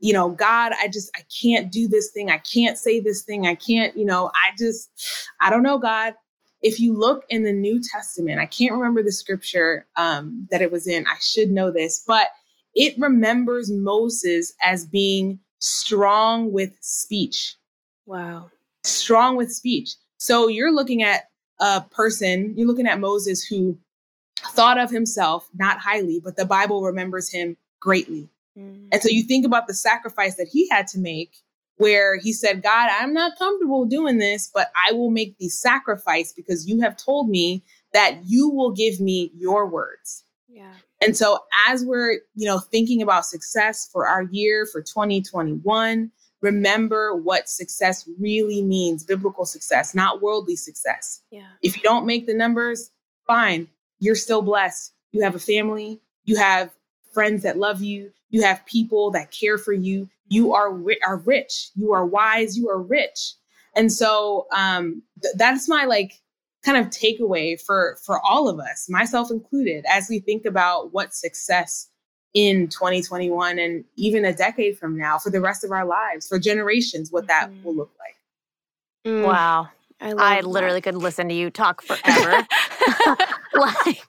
you know, God, I just, I can't do this thing. I can't say this thing. I can't, you know, I just, I don't know, God. If you look in the New Testament, I can't remember the scripture um, that it was in. I should know this, but it remembers Moses as being strong with speech. Wow. Strong with speech. So you're looking at a person, you're looking at Moses who thought of himself not highly, but the Bible remembers him greatly. Mm. And so you think about the sacrifice that he had to make where he said, God, I'm not comfortable doing this, but I will make the sacrifice because you have told me that you will give me your words. Yeah. And so as we're, you know, thinking about success for our year for 2021, remember what success really means, biblical success, not worldly success. Yeah. If you don't make the numbers, fine. You're still blessed. You have a family, you have friends that love you, you have people that care for you. You are are rich. You are wise. You are rich. And so um, th- that's my like kind of takeaway for for all of us, myself included, as we think about what success in 2021 and even a decade from now for the rest of our lives, for generations, what that mm-hmm. will look like. Mm. Wow. I, I literally could listen to you talk forever. like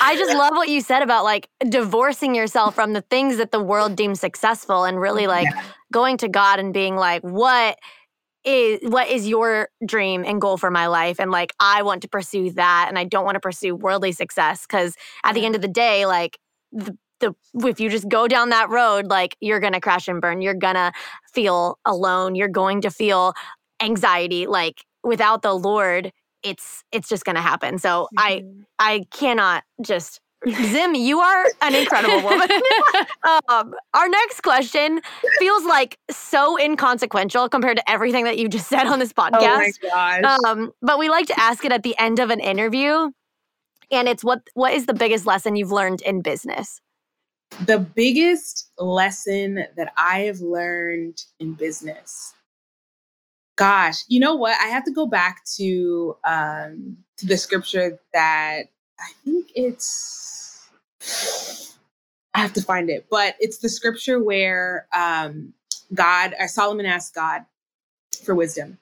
I just love what you said about like divorcing yourself from the things that the world deems successful and really like yeah. going to God and being like, what is what is your dream and goal for my life? And like I want to pursue that and I don't want to pursue worldly success cuz at the end of the day like the, the if you just go down that road like you're going to crash and burn. You're going to feel alone. You're going to feel anxiety like without the Lord it's it's just going to happen. So mm-hmm. I I cannot just Zim, you are an incredible woman. um, our next question feels like so inconsequential compared to everything that you just said on this podcast. Oh my gosh. Um, but we like to ask it at the end of an interview. And it's what what is the biggest lesson you've learned in business? The biggest lesson that I have learned in business Gosh, you know what? I have to go back to um, to the scripture that I think it's. I have to find it, but it's the scripture where um, God, uh, Solomon asked God for wisdom,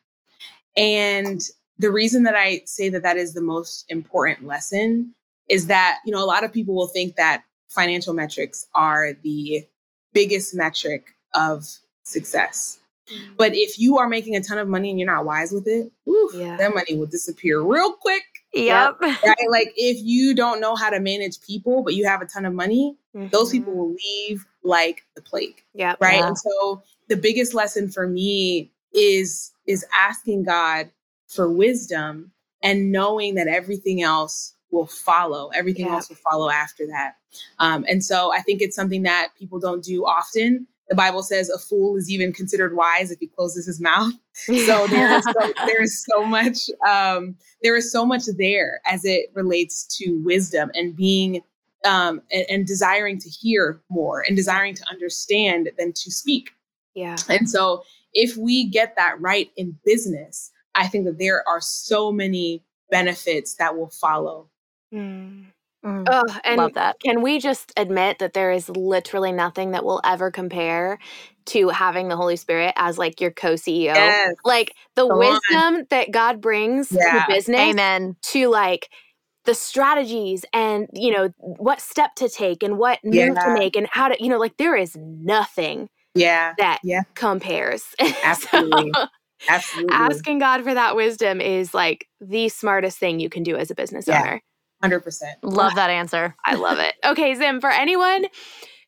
and the reason that I say that that is the most important lesson is that you know a lot of people will think that financial metrics are the biggest metric of success but if you are making a ton of money and you're not wise with it, oof, yeah. that money will disappear real quick. Yep. Right? Like if you don't know how to manage people, but you have a ton of money, mm-hmm. those people will leave like the plague. Yeah. Right. Yeah. And so the biggest lesson for me is is asking God for wisdom and knowing that everything else will follow. Everything yeah. else will follow after that. Um, and so I think it's something that people don't do often the Bible says a fool is even considered wise if he closes his mouth. So there is so, there is so much um, there is so much there as it relates to wisdom and being um, and, and desiring to hear more and desiring to understand than to speak. Yeah. And so if we get that right in business, I think that there are so many benefits that will follow. Mm. Mm, oh, and love that. Can we just admit that there is literally nothing that will ever compare to having the Holy Spirit as like your co-CEO? Yes. Like the Go wisdom on. that God brings yeah. to business Amen. to like the strategies and you know what step to take and what move yeah. to make and how to you know like there is nothing yeah that yeah. compares absolutely so, absolutely asking god for that wisdom is like the smartest thing you can do as a business yeah. owner 100%. Love that answer. I love it. Okay, Zim, for anyone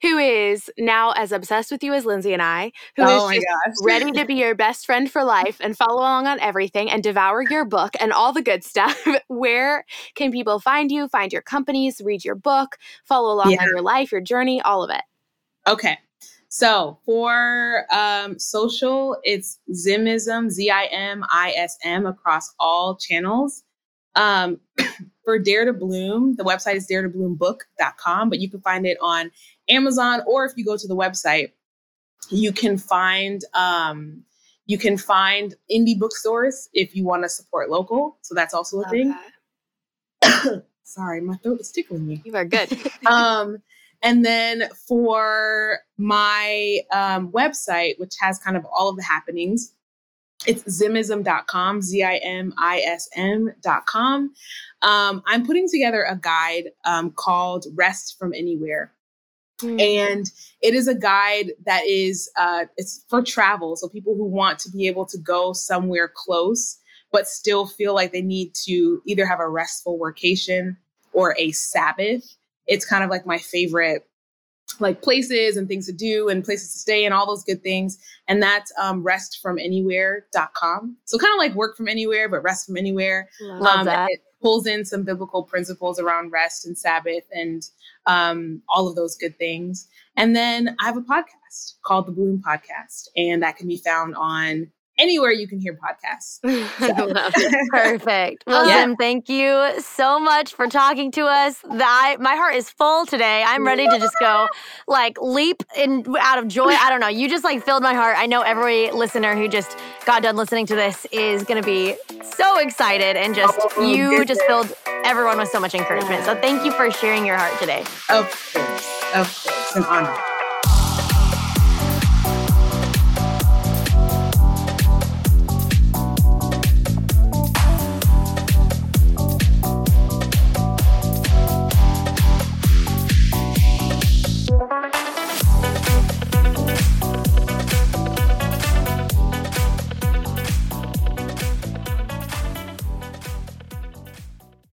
who is now as obsessed with you as Lindsay and I, who oh is ready to be your best friend for life and follow along on everything and devour your book and all the good stuff, where can people find you, find your companies, read your book, follow along yeah. on your life, your journey, all of it? Okay. So for um, social, it's Zimism, Z I M I S M, across all channels. Um, for Dare to Bloom, the website is daretobloombook.com, but you can find it on Amazon or if you go to the website, you can find um, you can find indie bookstores if you want to support local. So that's also a Love thing. Sorry, my throat is tickling me. You are good. um, and then for my um, website, which has kind of all of the happenings, it's zimism.com, Z I M I S M.com. Um, I'm putting together a guide um, called Rest from Anywhere. Mm. And it is a guide that is uh, it's for travel, so people who want to be able to go somewhere close, but still feel like they need to either have a restful workation or a Sabbath. It's kind of like my favorite like places and things to do and places to stay and all those good things. And that's um, restfromanywhere.com. So kind of like work from anywhere, but rest from anywhere. Love um, that. It pulls in some biblical principles around rest and Sabbath and um, all of those good things. And then I have a podcast called the Bloom Podcast, and that can be found on anywhere you can hear podcasts. So. Perfect. Well, yeah. Zim, thank you so much for talking to us. That my heart is full today. I'm ready to just go like leap in out of joy. I don't know. You just like filled my heart. I know every listener who just got done listening to this is going to be so excited and just oh, you just filled everyone with so much encouragement. So thank you for sharing your heart today. Of course. Of course. An honor.